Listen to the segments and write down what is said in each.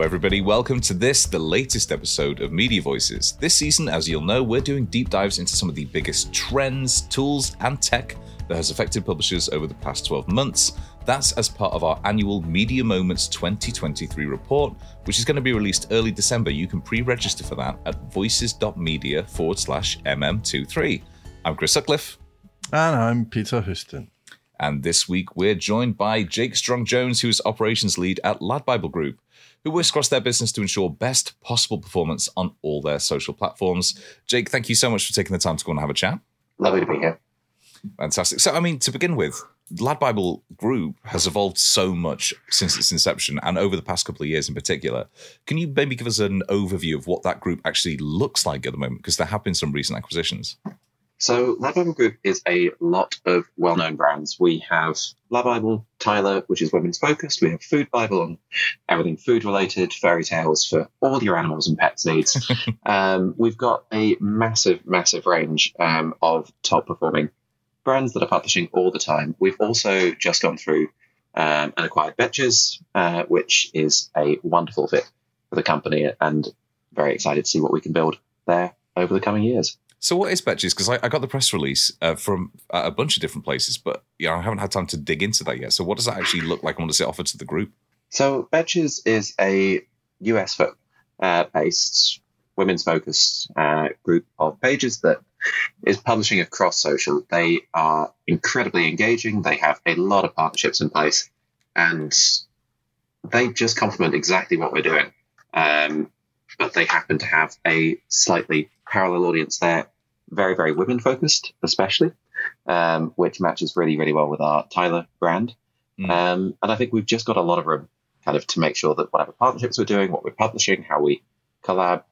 Hello, everybody. Welcome to this, the latest episode of Media Voices. This season, as you'll know, we're doing deep dives into some of the biggest trends, tools, and tech that has affected publishers over the past 12 months. That's as part of our annual Media Moments 2023 report, which is going to be released early December. You can pre register for that at voices.media forward slash MM23. I'm Chris Sutcliffe. And I'm Peter Houston. And this week we're joined by Jake Strong Jones, who is operations lead at Lad Bible Group, who works across their business to ensure best possible performance on all their social platforms. Jake, thank you so much for taking the time to go and have a chat. Lovely to be here. Fantastic. So, I mean, to begin with, Lad Bible Group has evolved so much since its inception and over the past couple of years in particular. Can you maybe give us an overview of what that group actually looks like at the moment? Because there have been some recent acquisitions. So, Lad Bible Group is a lot of well known brands. We have Lad Bible, Tyla, which is women's focused. We have Food Bible on everything food related, fairy tales for all your animals and pets needs. um, we've got a massive, massive range um, of top performing brands that are publishing all the time. We've also just gone through um, and acquired Betches, uh, which is a wonderful fit for the company and very excited to see what we can build there over the coming years. So what is Betches? Because I, I, got the press release uh, from uh, a bunch of different places, but know I haven't had time to dig into that yet. So what does that actually look like, and what does it offer to the group? So Betches is a US uh, based women's focused uh, group of pages that is publishing across social. They are incredibly engaging. They have a lot of partnerships in place, and they just complement exactly what we're doing. Um, but they happen to have a slightly parallel audience there, very, very women focused, especially, um, which matches really, really well with our Tyla brand. Mm. Um, and I think we've just got a lot of room kind of to make sure that whatever partnerships we're doing, what we're publishing, how we collab,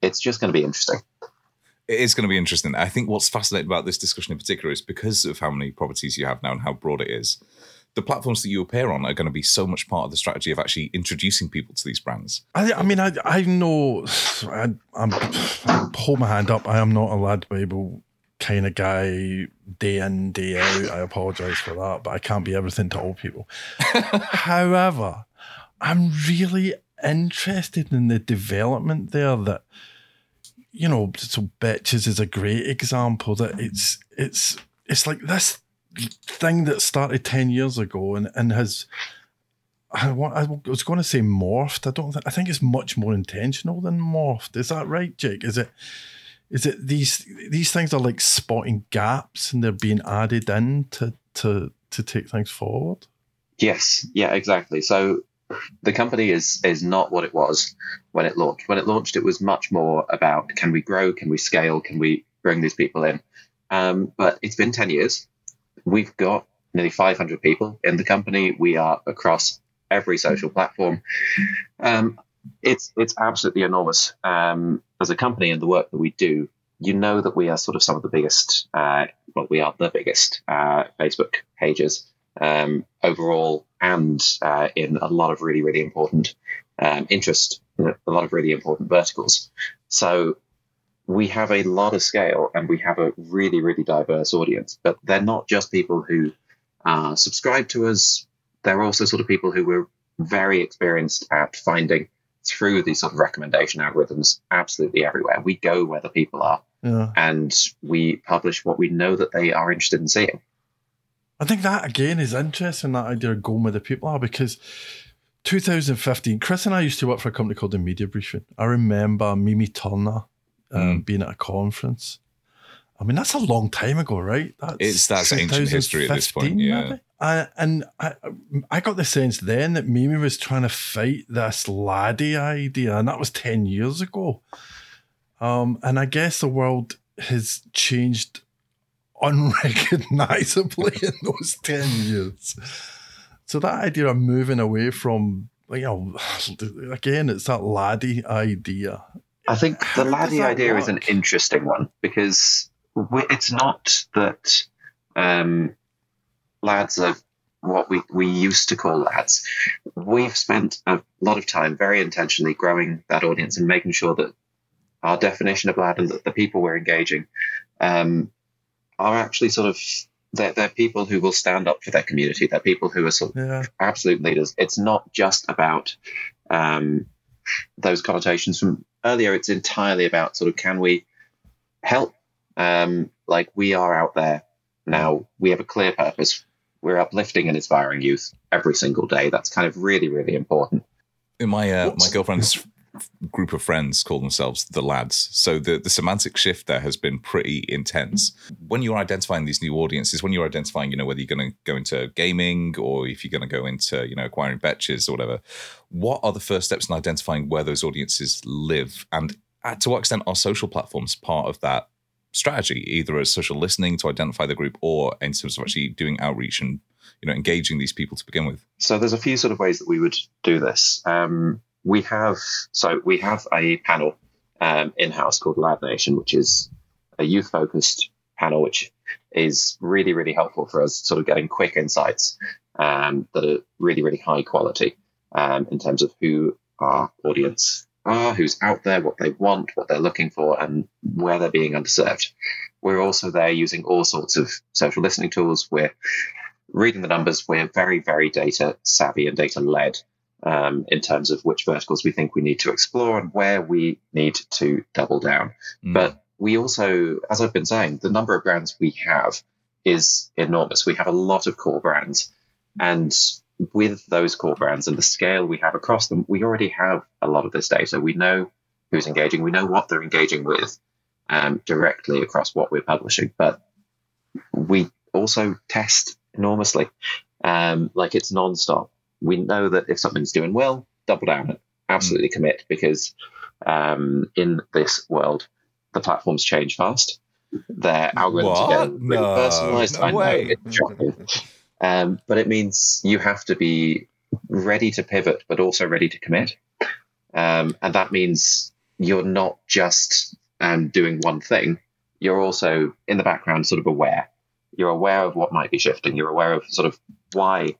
it's just going to be interesting. It is going to be interesting. I think what's fascinating about this discussion in particular is because of how many properties you have now and how broad it is the platforms that you appear on are going to be so much part of the strategy of actually introducing people to these brands. I, I mean, I, I know, I, I'm, I hold my hand up. I am not a lad Bible kind of guy day in, day out. I apologize for that, but I can't be everything to all people. However, I'm really interested in the development there that, you know, so Betches is a great example that it's, it's, it's like this thing that started 10 years ago and, and has I, want, I was going to say morphed. I don't. Th- I think it's much more intentional than morphed. Is that right, Jake? Is it? Is it these these things are like spotting gaps and they're being added in to to to take things forward? Yes. Yeah. Exactly. So the company is is not what it was when it launched. When it launched, it was much more about can we grow, can we scale, can we bring these people in. Um, but it's been ten years We've got nearly 500 people in the company. We are across every social platform. Um, it's it's absolutely enormous um, as a company and the work that we do. You know that we are sort of some of the biggest, uh, well, we are the biggest uh, Facebook pages um, overall, and uh, in a lot of really really important um, interest, a lot of really important verticals. So we have a lot of scale and we have a really, really diverse audience, but they're not just people who uh, subscribe to us. They're also sort of people who were very experienced at finding through these sort of recommendation algorithms absolutely everywhere. We go where the people are yeah. and we publish what we know that they are interested in seeing. I think that again is interesting, that idea of going where the people are because 2015, Chris and I used to work for a company called the Media Briefing. I remember Mimi Turner um, mm. being at a conference. I mean, that's a long time ago, right? That's it's that's ancient history at this point, yeah. I, and I, I got the sense then that Mimi was trying to fight this laddie idea, and that was ten years ago. Um, and I guess the world has changed unrecognizably in those ten years. So that idea of moving away from, you know, again, it's that laddie idea. I think the laddie idea work? is an interesting one because it's not that um, lads are what we, we used to call lads. We've spent a lot of time very intentionally growing that audience and making sure that our definition of lad and that the people we're engaging um, are actually sort of they're, they're, people who will stand up for their community. They're people who are sort of yeah. absolute leaders. It's not just about um, those connotations from earlier. It's entirely about sort of can we help? Um, like we are out there now. We have a clear purpose. We're uplifting and inspiring youth every single day. That's kind of really, really important. My uh, my girlfriend's group of friends call themselves the lads. So the, the semantic shift there has been pretty intense. When you're identifying these new audiences, when you're identifying, you know, whether you're going to go into gaming or if you're going to go into, you know, acquiring betches or whatever, what are the first steps in identifying where those audiences live? And to what extent are social platforms part of that strategy, either as social listening to identify the group or in terms of actually doing outreach and, you know, engaging these people to begin with? So there's a few sort of ways that we would do this. Um, we have so we have a panel um, in house called Lad Nation, which is a youth focused panel, which is really really helpful for us, sort of getting quick insights um, that are really really high quality um, in terms of who our audience are, who's out there, what they want, what they're looking for, and where they're being underserved. We're also there using all sorts of social listening tools. We're reading the numbers. We're very very data savvy and data led um, in terms of which verticals we think we need to explore and where we need to double down. Mm. But we also, as I've been saying, the number of brands we have is enormous. We have a lot of core brands. And with those core brands and the scale we have across them, we already have a lot of this data. We know who's engaging, we know what they're engaging with um, directly across what we're publishing. But we also test enormously. Um, like it's nonstop we know that if something's doing well, double down, absolutely mm. commit because um, in this world, the platforms change fast. Their algorithms are getting really no, personalized. No I way. know it's shocking. Um, but it means you have to be ready to pivot, but also ready to commit. Um, and that means you're not just um, doing one thing, you're also in the background sort of aware. You're aware of what might be shifting. You're aware of sort of why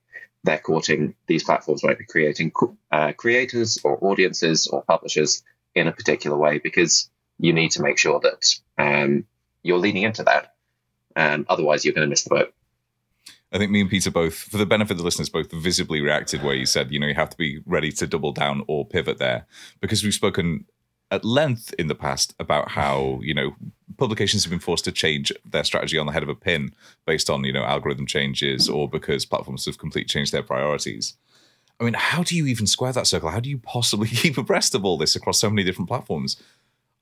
they're courting these platforms might be creating uh, creators or audiences or publishers in a particular way because you need to make sure that um, you're leaning into that. And otherwise, you're going to miss the boat. I think me and Peter both, for the benefit of the listeners, both visibly reacted where you said, you know, you have to be ready to double down or pivot there because we've spoken at length in the past about how you know publications have been forced to change their strategy on the head of a pin based on you know algorithm changes or because platforms have completely changed their priorities. I mean, how do you even square that circle? How do you possibly keep abreast of all this across so many different platforms?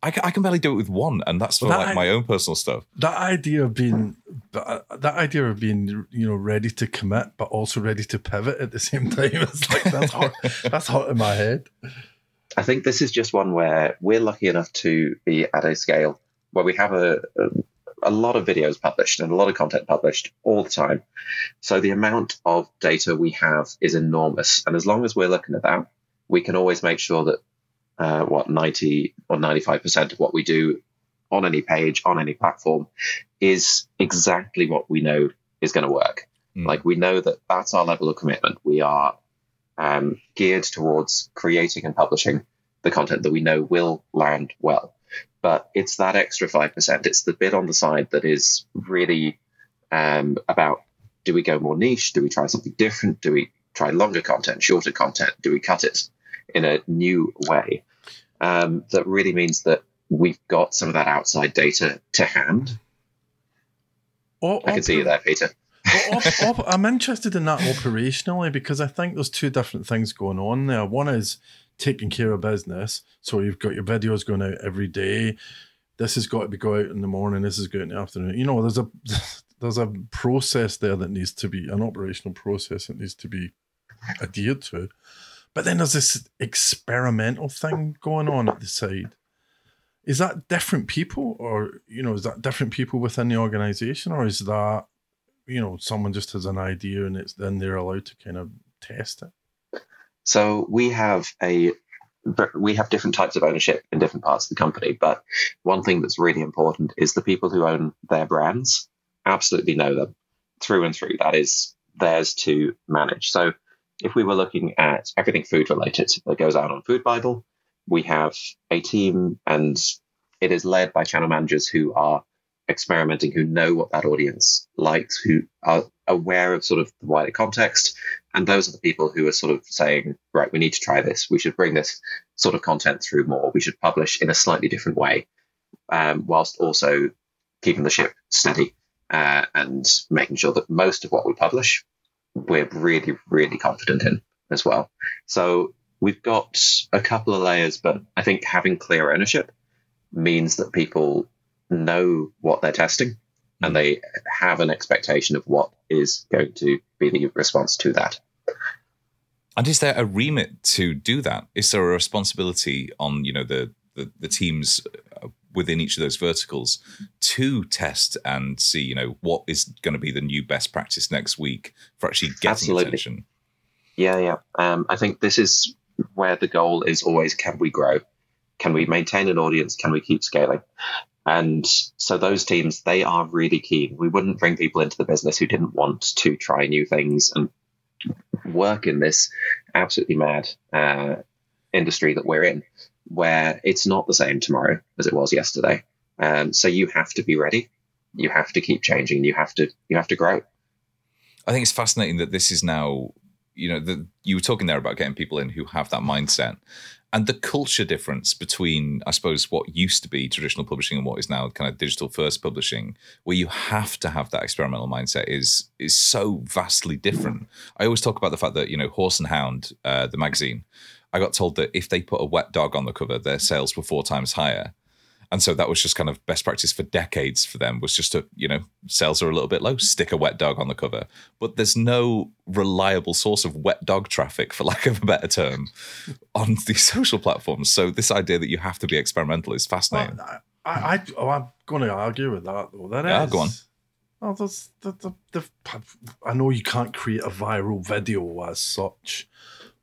I, I can barely do it with one, and that's for that like my own personal stuff. That idea of being that, uh, that idea of being you know ready to commit, but also ready to pivot at the same time is like that's hot. that's hot in my head. I think this is just one where we're lucky enough to be at a scale where we have a, a, a lot of videos published and a lot of content published all the time. So the amount of data we have is enormous. And as long as we're looking at that, we can always make sure that uh, what 90 or 95% of what we do on any page, on any platform, is exactly what we know is going to work. Mm. Like we know that that's our level of commitment. We are um, geared towards creating and publishing the content that we know will land well. But it's that extra 5%, it's the bit on the side that is really um, about do we go more niche? Do we try something different? Do we try longer content, shorter content? Do we cut it in a new way? Um, that really means that we've got some of that outside data to hand. Or, I can see you there, Peter op, op, I'm interested in that operationally because I think there's two different things going on there. One is taking care of business. So you've got your videos going out every day. This has got to be go out in the morning. This is going in the afternoon. You know, there's a there's a process there that needs to be an operational process that needs to be adhered to. But then there's this experimental thing going on at the side. Is that different people, or you know, is that different people within the organization, or is that you know someone just has an idea and it's then they're allowed to kind of test it so we have a we have different types of ownership in different parts of the company but one thing that's really important is the people who own their brands absolutely know them through and through that is theirs to manage so if we were looking at everything food related that goes out on food bible we have a team and it is led by channel managers who are experimenting who know what that audience likes, who are aware of sort of the wider context. And those are the people who are sort of saying, right, we need to try this. We should bring this sort of content through more. We should publish in a slightly different way, um, whilst also keeping the ship steady uh, and making sure that most of what we publish, we're really, really confident in as well. So we've got a couple of layers, but I think having clear ownership means that people know what they're testing and they have an expectation of what is going to be the response to that. And is there a remit to do that? Is there a responsibility on you know the the, the teams uh, within each of those verticals to test and see you know what is going to be the new best practice next week for actually getting Absolutely. attention? Yeah, yeah. Um, I think this is where the goal is always: can we grow? Can we maintain an audience? Can we keep scaling? And so those teams, they are really keen. We wouldn't bring people into the business who didn't want to try new things and work in this absolutely mad uh, industry that we're in, where it's not the same tomorrow as it was yesterday. Um, so you have to be ready. You have to keep changing. You have to you have to grow. I think it's fascinating that this is now, you know, the, you were talking there about getting people in who have that mindset. And the culture difference between, I suppose, what used to be traditional publishing and what is now kind of digital first publishing, where you have to have that experimental mindset, is is so vastly different. I always talk about the fact that you know, Horse and Hound, uh, the magazine, I got told that if they put a wet dog on the cover, their sales were four times higher and so that was just kind of best practice for decades for them was just to you know sales are a little bit low mm-hmm. stick a wet dog on the cover but there's no reliable source of wet dog traffic for lack of a better term on these social platforms so this idea that you have to be experimental is fascinating Well, I, I, oh, I'm going to argue with that though. There Yeah, is- go on. Well, there's the, the, the, I know you can't create a viral video as such,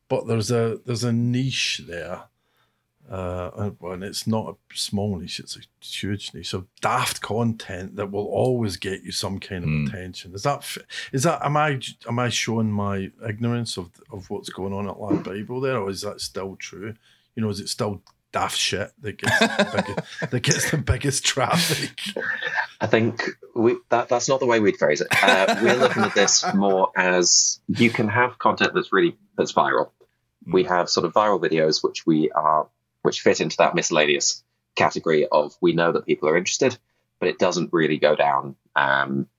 but there's a there's a niche there, uh, and- and it's not a small niche; it's a huge niche of daft content that will always get you some kind of Hmm. attention. Is that f- is that am I am I showing my ignorance of of what's going on at Lad Bible there, or is that still true? You know, is it still daft shit that gets the biggest, that gets the biggest traffic? I think we, that that's not the way we'd phrase it. Uh, we're looking at this more as you can have content that's really that's viral. We have sort of viral videos which we are which fit into that miscellaneous category of we know that people are interested, but it doesn't really go down um,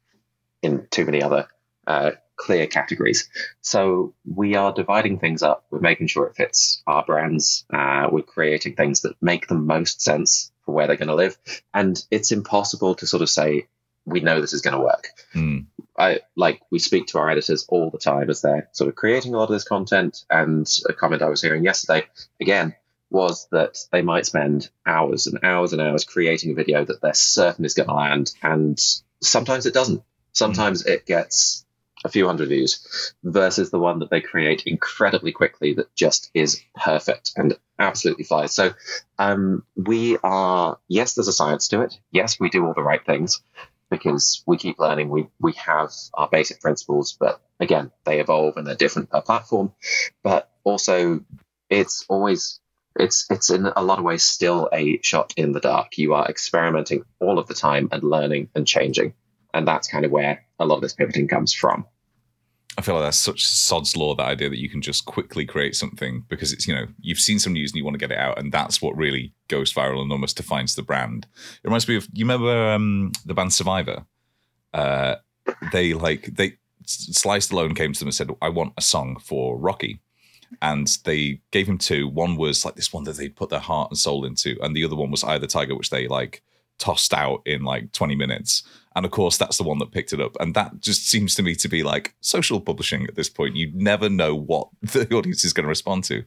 in too many other uh, clear categories. So we are dividing things up. We're making sure it fits our brands. Uh, we're creating things that make the most sense for where they're going to live. And it's impossible to sort of say, we know this is going to work. Hmm. I like we speak to our editors all the time as they're sort of creating a lot of this content. And a comment I was hearing yesterday again was that they might spend hours and hours and hours creating a video that they're certain is going to land, and sometimes it doesn't. Sometimes it gets a few hundred views versus the one that they create incredibly quickly that just is perfect and absolutely flies. So um, we are yes, there's a science to it. Yes, we do all the right things because we keep learning. We we have our basic principles, but again, they evolve and they're different per platform. But also, it's always it's it's in a lot of ways still a shot in the dark. You are experimenting all of the time and learning and changing, and that's kind of where a lot of this pivoting comes from. I feel like that's such sod's law that idea that you can just quickly create something because it's you know you've seen some news and you want to get it out and that's what really goes viral and almost defines the brand. It reminds me of you remember um, the band Survivor. Uh, they like they Sly Stallone came to them and said, "I want a song for Rocky." And they gave him two. One was like this one that they put their heart and soul into, and the other one was Eye of the Tiger, which they like tossed out in like 20 minutes. And of course, that's the one that picked it up. And that just seems to me to be like social publishing at this point. You never know what the audience is going to respond to.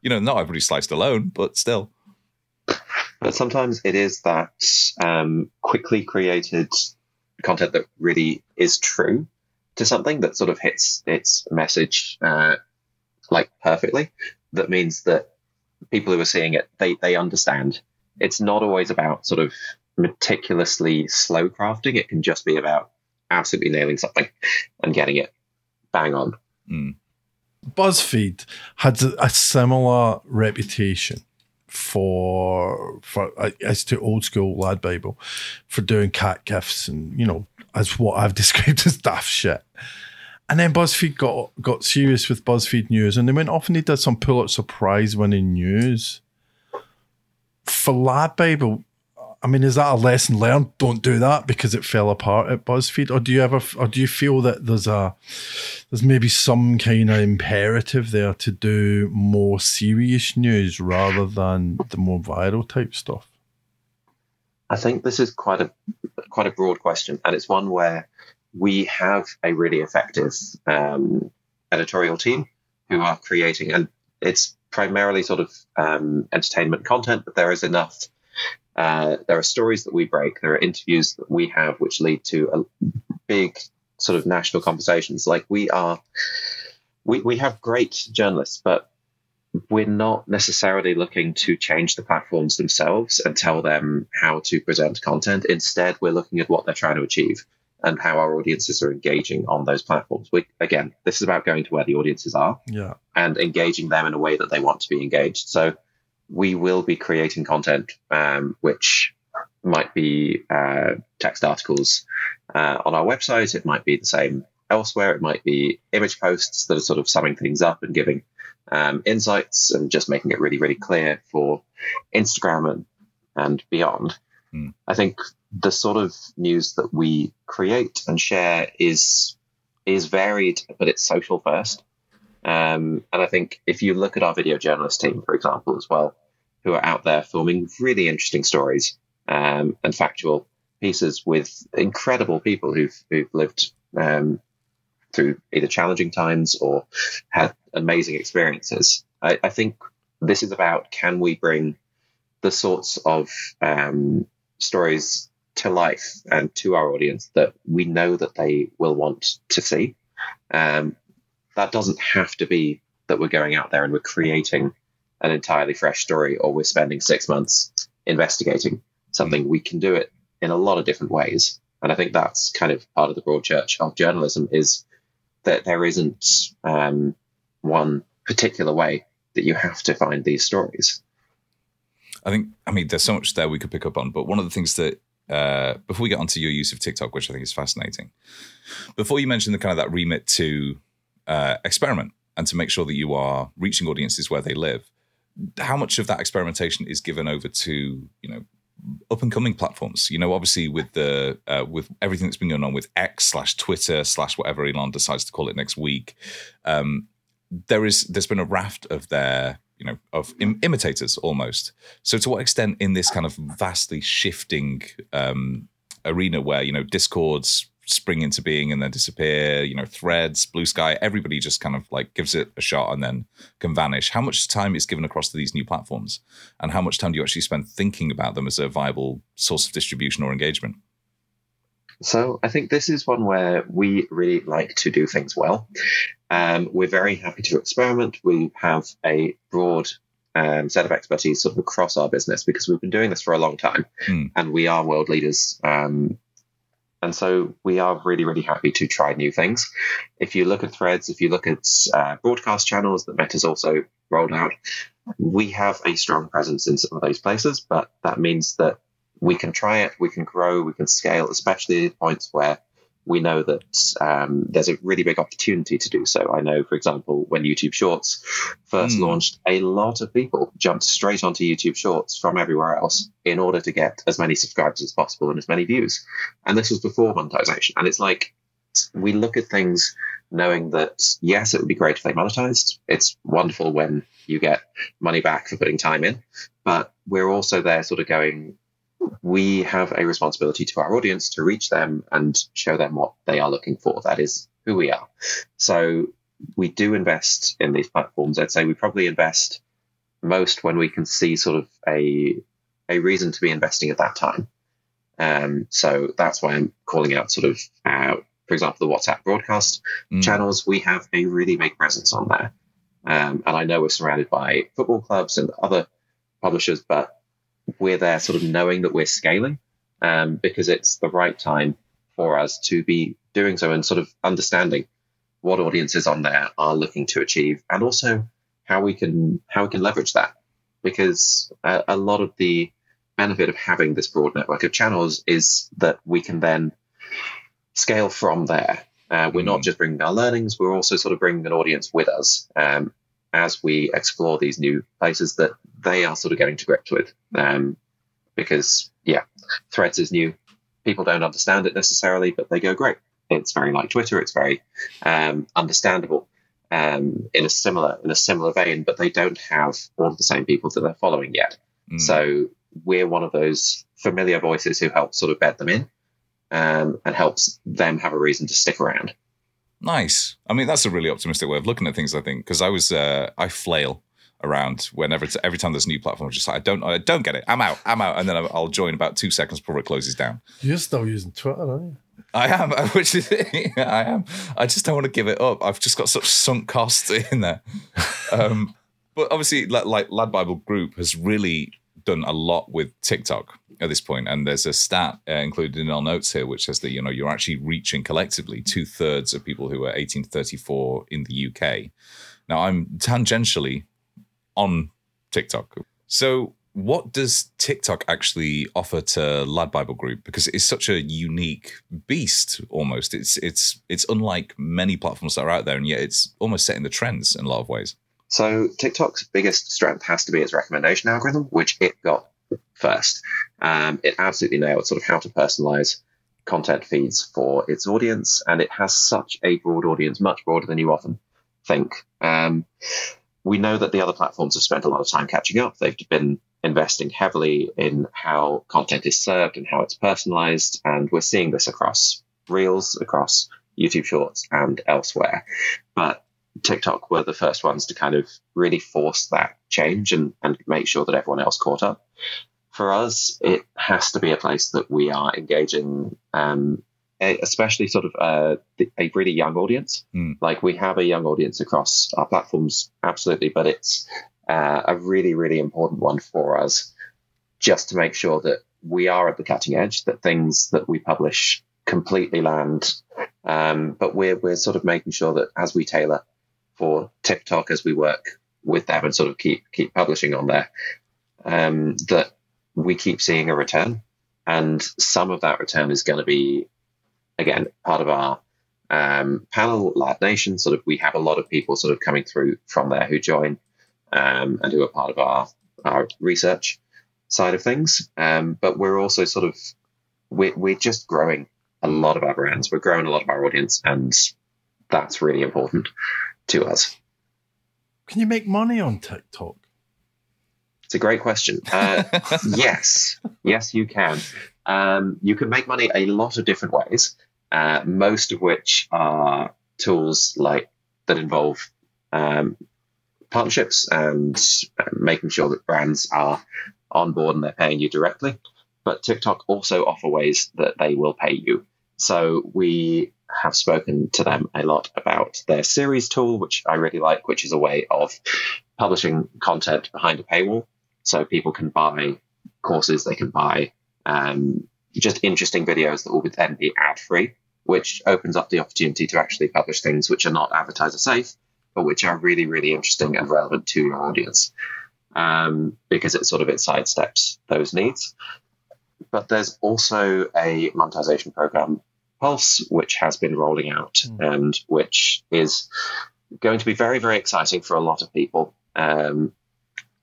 You know, not everybody Sly Stallone, but still. But sometimes it is that um, quickly created content that really is true to something that sort of hits its message uh, like perfectly. That means that people who are seeing it, they they understand. It's not always about sort of meticulously slow crafting. It can just be about absolutely nailing something and getting it bang on. Mm. BuzzFeed had a similar reputation for for uh, as to old school lad Bible for doing cat gifts and you know as what I've described as daft shit. And then BuzzFeed got got serious with BuzzFeed News, and they went off and they did some Pulitzer Prize winning news for Lad Bible. Uh, I mean, is that a lesson learned? Don't do that because it fell apart at BuzzFeed, or do you ever, or do you feel that there's a, there's maybe some kind of imperative there to do more serious news rather than the more viral type stuff? I think this is quite a quite a broad question, and it's one where we have a really effective um, editorial team who are creating, and it's primarily sort of um, entertainment content, but there is enough. Uh, there are stories that we break. There are interviews that we have which lead to a big sort of national conversations. Like we are, we we have great journalists, but we're not necessarily looking to change the platforms themselves and tell them how to present content. Instead, we're looking at what they're trying to achieve and how our audiences are engaging on those platforms. We, again, this is about going to where the audiences are Yeah. and engaging them in a way that they want to be engaged. So we will be creating content um, which might be uh, text articles uh, on our website. It might be the same elsewhere. It might be image posts that are sort of summing things up and giving um, insights and just making it really, really clear for Instagram and, and beyond. Hmm. I think the sort of news that we create and share is is varied, but it's social first. Um, and I think if you look at our video journalist team, for example, as well, who are out there filming really interesting stories um, and factual pieces with incredible people who've, who've lived um, through either challenging times or had amazing experiences. I, I think this is about can we bring the sorts of um, stories to life and to our audience that we know that they will want to see. Um, that doesn't have to be that we're going out there and we're creating an entirely fresh story or we're spending six months investigating something. We can do it in a lot of different ways. And I think that's kind of part of the broad church of journalism is that there isn't um, one particular way that you have to find these stories. I think, I mean, there's so much there we could pick up on, but one of the things that, uh, before we get onto your use of TikTok, which I think is fascinating, before you mention the kind of that remit to uh, experiment and to make sure that you are reaching audiences where they live, how much of that experimentation is given over to, you know, up and coming platforms. You know, obviously with the uh, with everything that's been going on with X slash Twitter slash whatever Elon decides to call it next week, um, there is there's been a raft of their you know of Im- imitators almost. So to what extent in this kind of vastly shifting um, arena where you know discords spring into being and then disappear, you know threads, blue sky, everybody just kind of like gives it a shot and then can vanish. How much time is given across to these new platforms, and how much time do you actually spend thinking about them as a viable source of distribution or engagement? So I think this is one where we really like to do things well. Um, we're very happy to experiment. We have a broad um, set of expertise sort of across our business because we've been doing this for a long time Hmm. and we are world leaders. Um, and so we are really, really happy to try new things. If you look at threads, if you look at uh, broadcast channels that Meta's also rolled out, we have a strong presence in some of those places, but that means that we can try it, we can grow, we can scale, especially at points where we know that um, there's a really big opportunity to do so. I know, for example, when YouTube Shorts first Hmm. launched, a lot of people jumped straight onto YouTube Shorts from everywhere else in order to get as many subscribers as possible and as many views. And this was before monetization. And it's like we look at things knowing that, yes, it would be great if they monetized. It's wonderful when you get money back for putting time in. But we're also there sort of going, we have a responsibility to our audience to reach them and show them what they are looking for. That is who we are. So we do invest in these platforms. I'd say we probably invest most when we can see sort of a a reason to be investing at that time. Um, so that's why I'm calling out sort of, uh, for example, the WhatsApp broadcast Mm. channels. We have a really big presence on there, um, and I know we're surrounded by football clubs and other publishers, but we're there sort of knowing that we're scaling um, because it's the right time for us to be doing so and sort of understanding what audiences on there are looking to achieve and also how we can how we can leverage that because a, a lot of the benefit of having this broad network of channels is that we can then scale from there. Uh, we're not Mm. just bringing our learnings; we're also sort of bringing an audience with us um, as we explore these new places that they are sort of getting to grips with. Um, because yeah, Threads is new. People don't understand it necessarily, but they go great. It's very like Twitter. It's very um, understandable um, in a similar in a similar vein, but they don't have all the same people that they're following yet. Mm. So we're one of those familiar voices who helps sort of bed them in um, and helps them have a reason to stick around. Nice. I mean, that's a really optimistic way of looking at things. I think because I was uh, I flail around whenever it's, every time there's a new platform. I'm just like I don't I don't get it. I'm out. I'm out, and then I'll- I'll join about two seconds before it closes down. You're still using Twitter, aren't you? I am, which is I am. I just don't want to give it up. I've just got such sunk costs in there. Um, but obviously, like, like Lad Bible Group has really done a lot with TikTok at this point, and there's a stat uh, included in our notes here which says that you know you're actually reaching collectively two thirds of people who are 18 to 34 in the UK. Now I'm tangentially on TikTok, so what does TikTok actually offer to Lad Bible Group? Because it's such a unique beast, almost. It's it's it's unlike many platforms that are out there, and yet it's almost setting the trends in a lot of ways. So TikTok's biggest strength has to be its recommendation algorithm, which it got first. Um, it absolutely nailed sort of how to personalize content feeds for its audience, and it has such a broad audience, much broader than you often think. Um, we know that the other platforms have spent a lot of time catching up. They've been investing heavily in how content is served and how it's personalized, and we're seeing this across Reels, across YouTube Shorts, and elsewhere. But TikTok were the first ones to kind of really force that change and, and make sure that everyone else caught up. For us, it has to be a place that we are engaging, um, especially sort of uh, a really young audience. Hmm. Like we have a young audience across our platforms, absolutely, but it's uh, a really, really important one for us just to make sure that we are at the cutting edge, that things that we publish completely land. Um, but we're, we're sort of making sure that as we tailor for TikTok as we work with them and sort of keep keep publishing on there, um, that we keep seeing a return, and some of that return is going to be again part of our um, panel Lad Nation. Sort of, we have a lot of people sort of coming through from there who join um, and who are part of our our research side of things. Um, but we're also sort of we're, we're just growing a lot of our brands. We're growing a lot of our audience, and that's really important to us. Can you make money on TikTok? It's a great question. Uh, yes, yes, you can. Um, you can make money a lot of different ways, uh, most of which are tools like that involve um, partnerships and uh, making sure that brands are on board and they're paying you directly. But TikTok also offer ways that they will pay you. So we have spoken to them a lot about their series tool, which I really like, which is a way of publishing content behind a paywall. So people can buy courses, they can buy um, just interesting videos that will then be ad free, which opens up the opportunity to actually publish things which are not advertiser safe, but which are really, really interesting and relevant to your audience um, because it sort of it sidesteps those needs. But there's also a monetization program, Pulse, which has been rolling out Mm. and which is going to be very, very exciting for a lot of people. Um,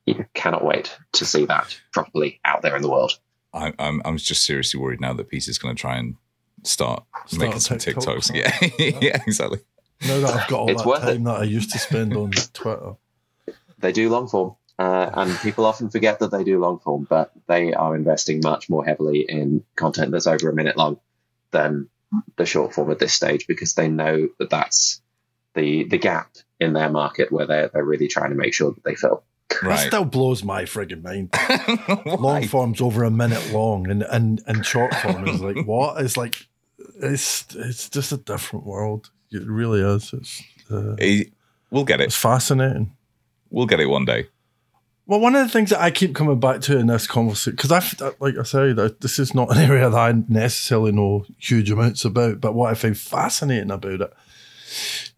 you cannot wait to see that properly out there in the world. I, I'm I'm just seriously worried now that Peter's going to try and start, Start making some TikTok TikToks. Yeah, yeah, exactly. Now that I've got all It's that worth it. time that I used to spend on Twitter. They do long form, uh, and people often forget that they do long form, but they are investing much more heavily in content that's over a minute long than the short form at this stage because they know that that's the the gap in their market where they're they're really trying to make sure that they fill. That still blows my friggin' mind. Long form's over a minute long, and and and short form is like what? It's like it's it's just a different world. It really is. It's uh, We'll get it. it's it. fascinating. We'll get it one day. Well, one of the things that I keep coming back to in this conversation, because I, like I say, that this is not an area that I necessarily know huge amounts about, but what I find fascinating about it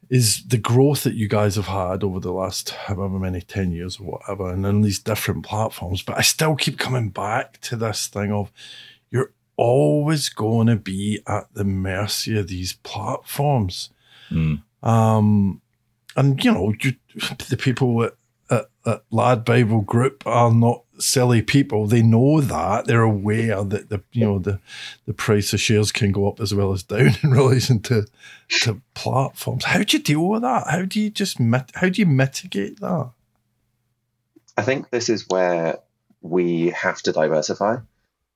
is the growth that you guys have had over the last however many 10 years or whatever and on these different platforms but i still keep coming back to this thing of you're always going to be at the mercy of these platforms Mm. um and you know you, the people at, at, at lad bible group are not silly people. They know that. They're aware that the you know the the price of shares can go up as well as down in relation to to platforms. How do you deal with that? How do you just mit- how do you mitigate that? I think this is where we have to diversify.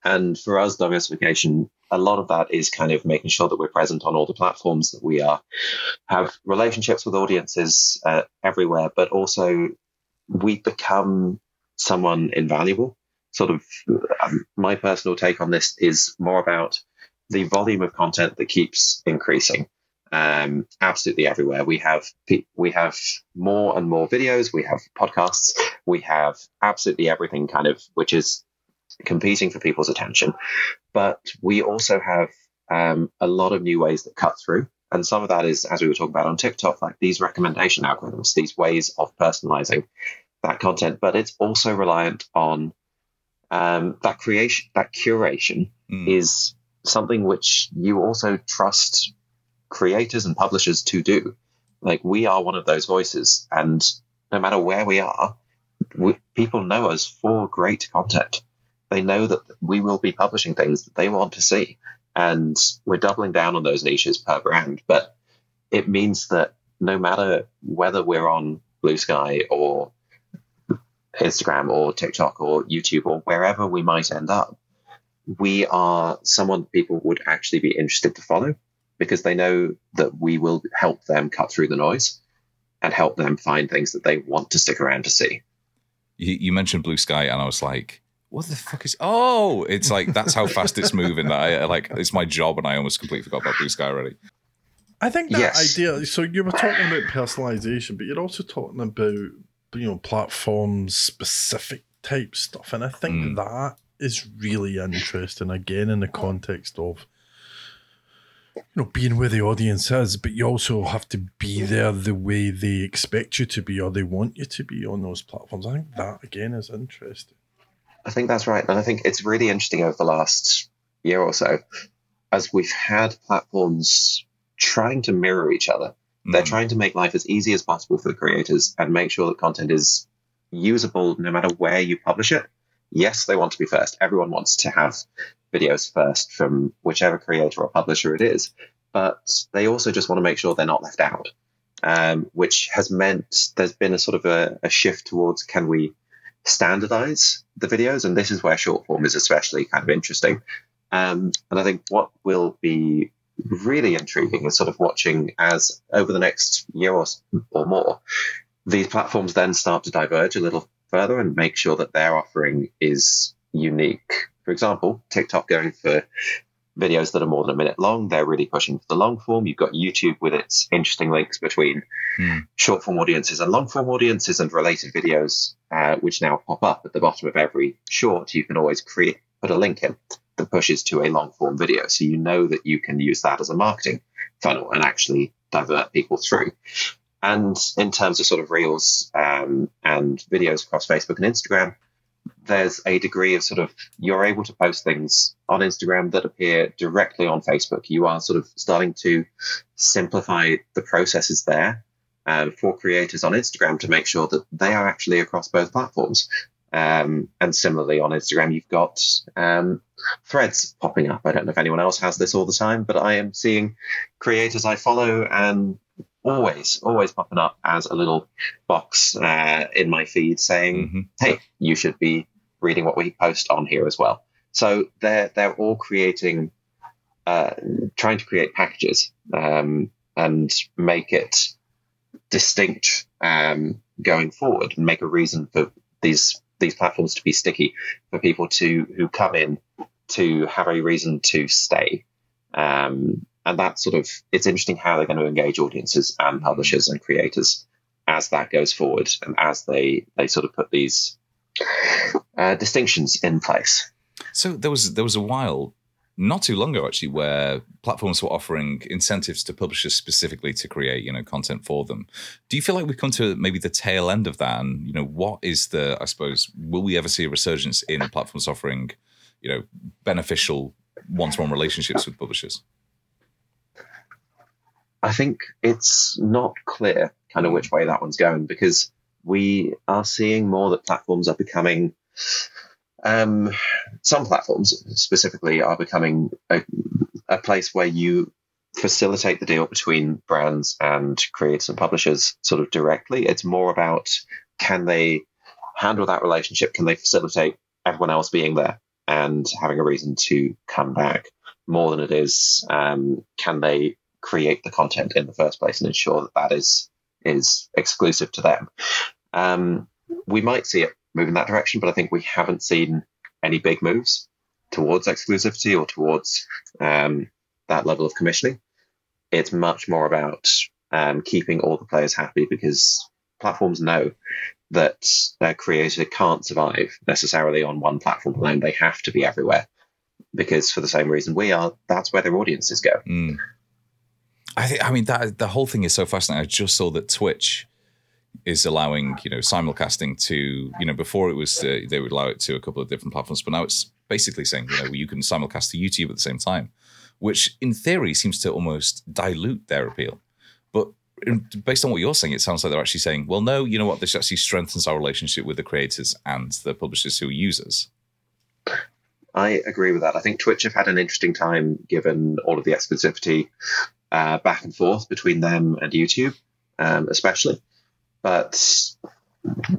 And for us, diversification, a lot of that is kind of making sure that we're present on all the platforms that we are, have relationships with audiences uh, everywhere, but also we become someone invaluable. Sort of um, my personal take on this is more about the volume of content that keeps increasing um, absolutely everywhere. We have we have more and more videos. We have podcasts. We have absolutely everything, kind of, which is competing for people's attention. But we also have um, a lot of new ways that cut through, and some of that is, as we were talking about on TikTok, like these recommendation algorithms, these ways of personalizing that content. But it's also reliant on um, that creation, that curation Mm. is something which you also trust creators and publishers to do. Like we are one of those voices, and no matter where we are, we, people know us for great content. They know that we will be publishing things that they want to see, and we're doubling down on those niches per brand. But it means that no matter whether we're on Blue Sky or Instagram or TikTok or YouTube or wherever we might end up, we are someone people would actually be interested to follow because they know that we will help them cut through the noise and help them find things that they want to stick around to see. You, you mentioned Blue Sky, and I was like, "What the fuck is?" Oh, it's like that's how fast it's moving. That I I like it's my job, and I almost completely forgot about Blue Sky already. i think that Yes. idea so you were talking about personalization but you're also talking about you know platform specific type stuff and i think Mm. that is really interesting again in the context of you know being where the audience is but you also have to be there the way they expect you to be or they want you to be on those platforms i think that again is interesting I think that's right. And I think it's really interesting over the last year or so as we've had platforms trying to mirror each other. They're Mm. trying to make life as easy as possible for the creators and make sure that content is usable no matter where you publish it. Yes, they want to be first. Everyone wants to have videos first from whichever creator or publisher it is, but they also just want to make sure they're not left out, um, which has meant there's been a sort of a, a shift towards can we standardize the videos? And this is where short form is especially kind of interesting. Um, and I think what will be really intriguing is sort of watching as over the next year or, or more, these platforms then start to diverge a little further and make sure that their offering is unique. For example, TikTok going for videos that are more than a minute long, they're really pushing for the long form. You've got YouTube with its interesting links between Hmm. short form audiences and long form audiences and related videos, uh, which now pop up at the bottom of every short. You can always create put a link in that pushes to a long form video, so you know that you can use that as a marketing funnel and actually divert people through. And in terms of sort of reels um, and videos across Facebook and Instagram, there's a degree of sort of you're able to post things on Instagram that appear directly on Facebook. You are sort of starting to simplify the processes there um, for creators on Instagram to make sure that they are actually across both platforms. Um, and similarly on Instagram, you've got um, threads popping up. I don't know if anyone else has this all the time, but I am seeing creators I follow and always, always popping up as a little box uh, in my feed saying, Mhm. hey, you should be reading what we post on here as well. So they're they're all creating, uh, trying to create packages um, and make it distinct um, going forward, and make a reason for these these platforms to be sticky for people to who come in to have a reason to stay. Um, and that sort of it's interesting how they're going to engage audiences and publishers and creators as that goes forward and as they they sort of put these uh, distinctions in place. So there was there was a while not too long ago actually where platforms were offering incentives to publishers specifically to create you know content for them. Do you feel like we've come to maybe the tail end of that? And you know what is the i suppose will we ever see a resurgence in platforms offering you know beneficial one-to-one relationships with publishers? I think it's not clear kind of which way that one's going because we are seeing more that platforms are becoming um, some platforms specifically are becoming a, a place where you facilitate the deal between brands and creators and publishers sort of directly. It's more about can they handle that relationship? Can they facilitate everyone else being there and having a reason to come back more than it is um, can they create the content in the first place and ensure that that is is exclusive to them. Um, we might see it move in that direction, but I think we haven't seen any big moves towards exclusivity or towards um, that level of commissioning. It's much more about um, keeping all the players happy because platforms know that their creator can't survive necessarily on one platform alone. They have to be everywhere because, for the same reason we are, that's where their audiences go. Mm. I think. I mean, that the whole thing is so fascinating. I just saw that Twitch is allowing you know simulcasting to you know before it was uh, they would allow it to a couple of different platforms, but now it's basically saying you know you can simulcast to YouTube at the same time, which in theory seems to almost dilute their appeal. But based on what you're saying, it sounds like they're actually saying, well, no, you know what, this actually strengthens our relationship with the creators and the publishers who are users. I agree with that. I think Twitch have had an interesting time given all of the exclusivity uh, back and forth between them and YouTube, um, especially. But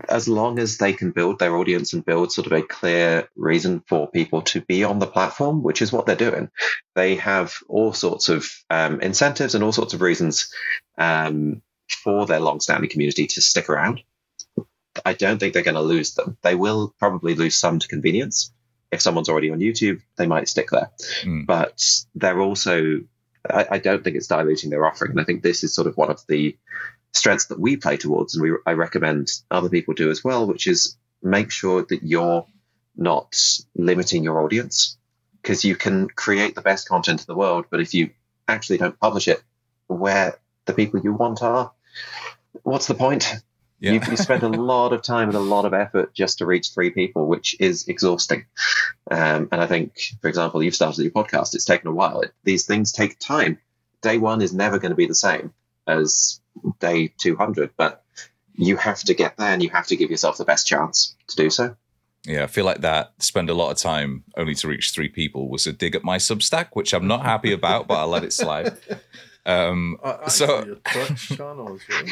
as long as they can build their audience and build sort of a clear reason for people to be on the platform, which is what they're doing, they have all sorts of um, incentives and all sorts of reasons um, for their long-standing community to stick around. I don't think they're going to lose them. They will probably lose some to convenience. If someone's already on YouTube, they might stick there. Mm. But they're also, I, I don't think it's diluting their offering. And I think this is sort of one of the strengths that we play towards, and we I recommend other people do as well, which is make sure that you're not limiting your audience because you can create the best content in the world, but if you actually don't publish it where the people you want are, what's the point? Yeah. You, you spend a lot of time and a lot of effort just to reach three people, which is exhausting. Um, and I think, for example, you've started your podcast. It's taken a while. It, these things take time. Day one is never going to be the same as day 200, but you have to get there and you have to give yourself the best chance to do so. Yeah, I feel like that spend a lot of time only to reach three people was a dig at my Substack, which I'm not happy about, but I'll let it slide. Um, uh, so, channel well.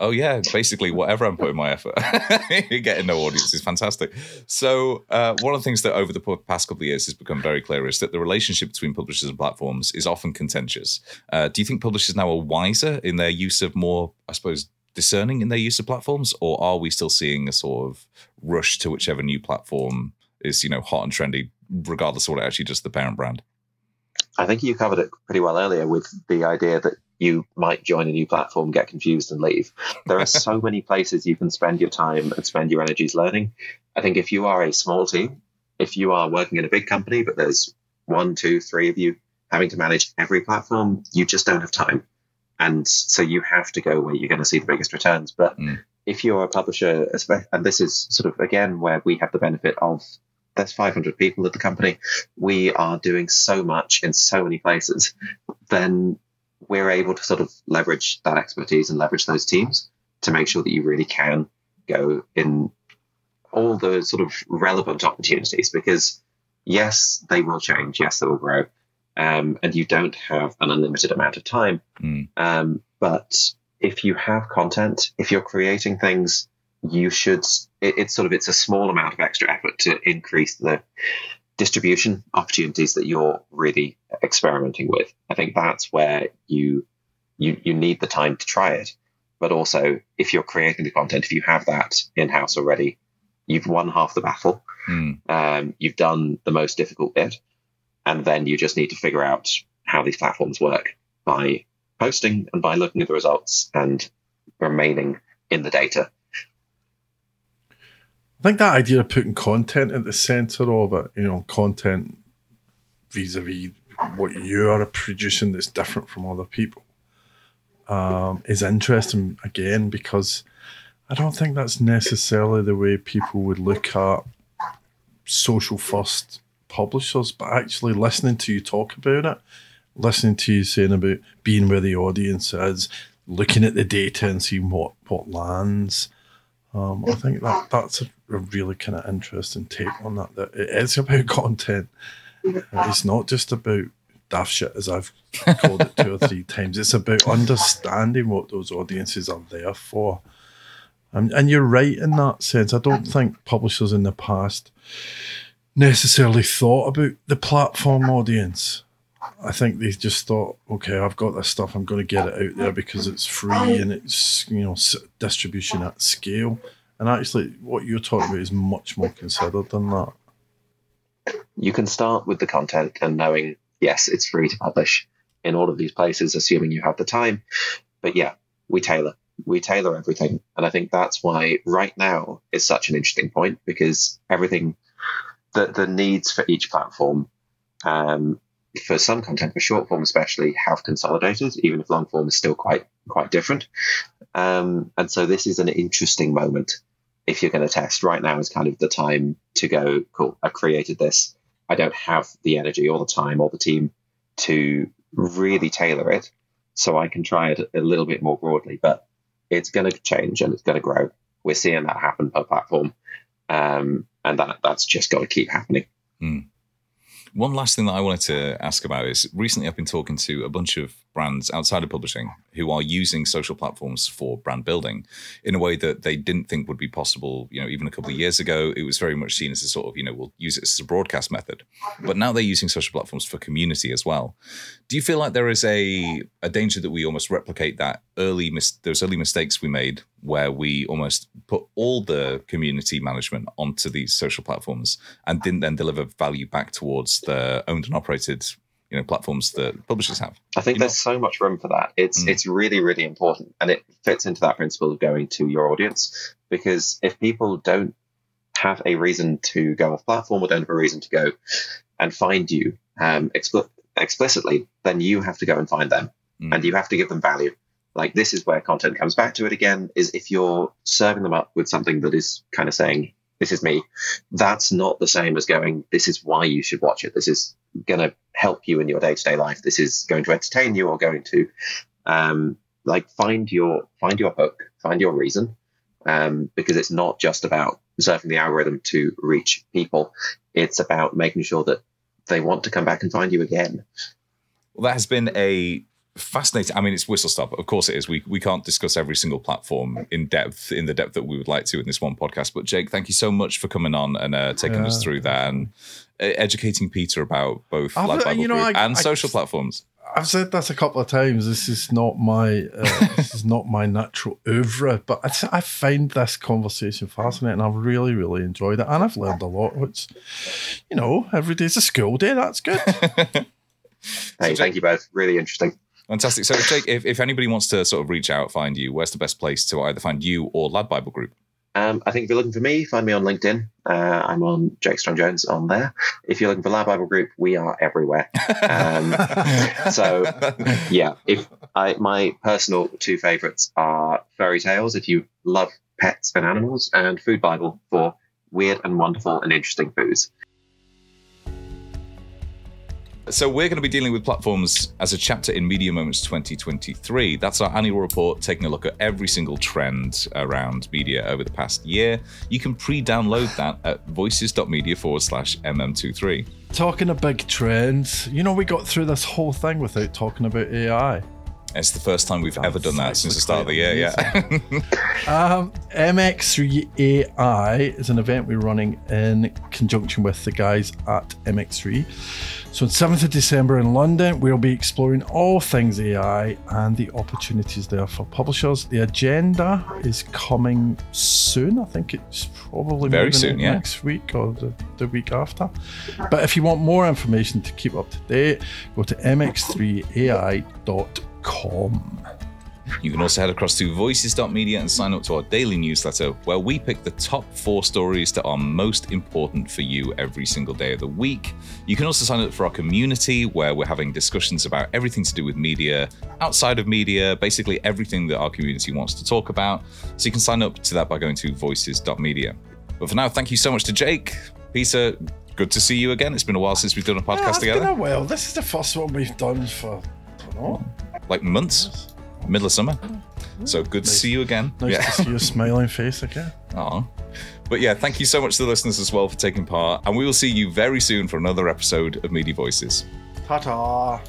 Oh yeah, basically whatever I'm putting my effort, getting no audience is fantastic. So uh, one of the things that over the past couple of years has become very clear is that the relationship between publishers and platforms is often contentious. Uh, do you think publishers now are wiser in their use of more, I suppose, discerning in their use of platforms, or are we still seeing a sort of rush to whichever new platform is, you know, hot and trendy, regardless of what it actually does the parent brand? I think you covered it pretty well earlier with the idea that you might join a new platform, get confused, and leave. There are so many places you can spend your time and spend your energies learning. I think if you are a small team, if you are working in a big company, but there's one, two, three of you having to manage every platform, you just don't have time. And so you have to go where you're going to see the biggest returns. But mm. if you're a publisher, and this is sort of again where we have the benefit of there's 500 people at the company, we are doing so much in so many places, then we're able to sort of leverage that expertise and leverage those teams to make sure that you really can go in all the sort of relevant opportunities because yes, they will change. Yes, they will grow. Um, and you don't have an unlimited amount of time. Mm. Um, but if you have content, if you're creating things, you should. It, it's sort of it's a small amount of extra effort to increase the distribution opportunities that you're really experimenting with. I think that's where you you you need the time to try it. But also, if you're creating the content, if you have that in house already, you've won half the battle. Mm. Um, you've done the most difficult bit, and then you just need to figure out how these platforms work by posting and by looking at the results and remaining in the data I think that idea of putting content at the center of it, you know, content vis-a-vis what you are producing that's different from other people um, is interesting again because I don't think that's necessarily the way people would look at social first publishers, but actually listening to you talk about it, listening to you saying about being where the audience is, looking at the data and seeing what what lands. Um, I think that that's a, a really kind of interesting take on that. That it is about content. It's not just about daft shit, as I've called it two or three times. It's about understanding what those audiences are there for. And, and you're right in that sense. I don't think publishers in the past necessarily thought about the platform audience. I think they just thought, okay, I've got this stuff, I'm going to get it out there because it's free and it's you know distribution at scale. And actually, what you're talking about is much more considered than that. You can start with the content and knowing, yes, it's free to publish in all of these places, assuming you have the time. But yeah, we tailor, we tailor everything, and I think that's why right now is such an interesting point because everything, the the needs for each platform um, for some content, for short form especially, have consolidated, even if long form is still quite quite different. Um, and so this is an interesting moment. If you're going to test right now, is kind of the time to go. Cool, I've created this. I don't have the energy or the time or the team to really tailor it, so I can try it a little bit more broadly. But it's going to change and it's going to grow. We're seeing that happen per platform, um, and that that's just got to keep happening. Mm. One last thing that I wanted to ask about is recently I've been talking to a bunch of brands outside of publishing who are using social platforms for brand building in a way that they didn't think would be possible, you know, even a couple of years ago. It was very much seen as a sort of, you know, we'll use it as a broadcast method. But now they're using social platforms for community as well. Do you feel like there is a a danger that we almost replicate that early mis- those early mistakes we made where we almost put all the community management onto these social platforms and didn't then deliver value back towards the owned and operated you know platforms that publishers have. I think you there's so much room for that. It's mm. it's really really important, and it fits into that principle of going to your audience because if people don't have a reason to go off platform or don't have a reason to go and find you um, expl- explicitly, then you have to go and find them, mm. and you have to give them value. Like this is where content comes back to it again. Is if you're serving them up with something that is kind of saying, "This is me," that's not the same as going, "This is why you should watch it." This is going to help you in your day to day life. This is going to entertain you or going to um, like find your find your hook, find your reason, um, because it's not just about surfing the algorithm to reach people. It's about making sure that they want to come back and find you again. Well, that has been a fascinating. I mean, it's whistle stop. Of course, it is. We we can't discuss every single platform in depth in the depth that we would like to in this one podcast. But Jake, thank you so much for coming on and uh, taking yeah. us through that and uh, educating Peter about both I've, Bible you know, I, and I, social platforms. I've said that a couple of times. This is not my uh, this is not my natural oeuvre, but I, I find this conversation fascinating. I've really, really enjoyed it, and I've learned a lot. Which, you know, every day's a school day. That's good. hey, so, thank you both. Really interesting. Fantastic. So, Jake, if, if anybody wants to sort of reach out, find you, where's the best place to either find you or LADbible Group? Um, I think if you're looking for me, find me on LinkedIn. Uh, I'm on Jake Strong Jones on there. If you're looking for LADbible Group, we are everywhere. Um, so, yeah, if I, my personal two favorites are fairy Tales, if you love pets and animals, and Food Bible for weird and wonderful and interesting foods. So we're going to be dealing with platforms as a chapter in Media Moments 2023. That's our annual report, taking a look at every single trend around media over the past year. You can pre-download that at voices.media forward slash mm23. Talking of big trends, you know, we got through this whole thing without talking about AI. It's the first time we've That's ever done that since the start of the year. Yeah. um, MX3AI is an event we're running in conjunction with the guys at MX3. So on 7th of December in London, we'll be exploring all things AI and the opportunities there for publishers. The agenda is coming soon. I think it's probably very soon, yeah. next week or the, the week after. But if you want more information to keep up to date, go to mx3ai.com. You can also head across to voices.media and sign up to our daily newsletter where we pick the top four stories that are most important for you every single day of the week. You can also sign up for our community where we're having discussions about everything to do with media, outside of media, basically everything that our community wants to talk about. So you can sign up to that by going to voices.media. But for now, thank you so much to Jake. Peter, good to see you again. It's been a while since we've done a Yeah, podcast it's together. been a while. This is the first one we've done for, I don't know. Like months, middle of summer. So good to see you again. Nice yeah. to see your smiling face again. Aw. But yeah, thank you so much to the listeners as well for taking part. And we will see you very soon for another episode of Media Voices. Ta ta.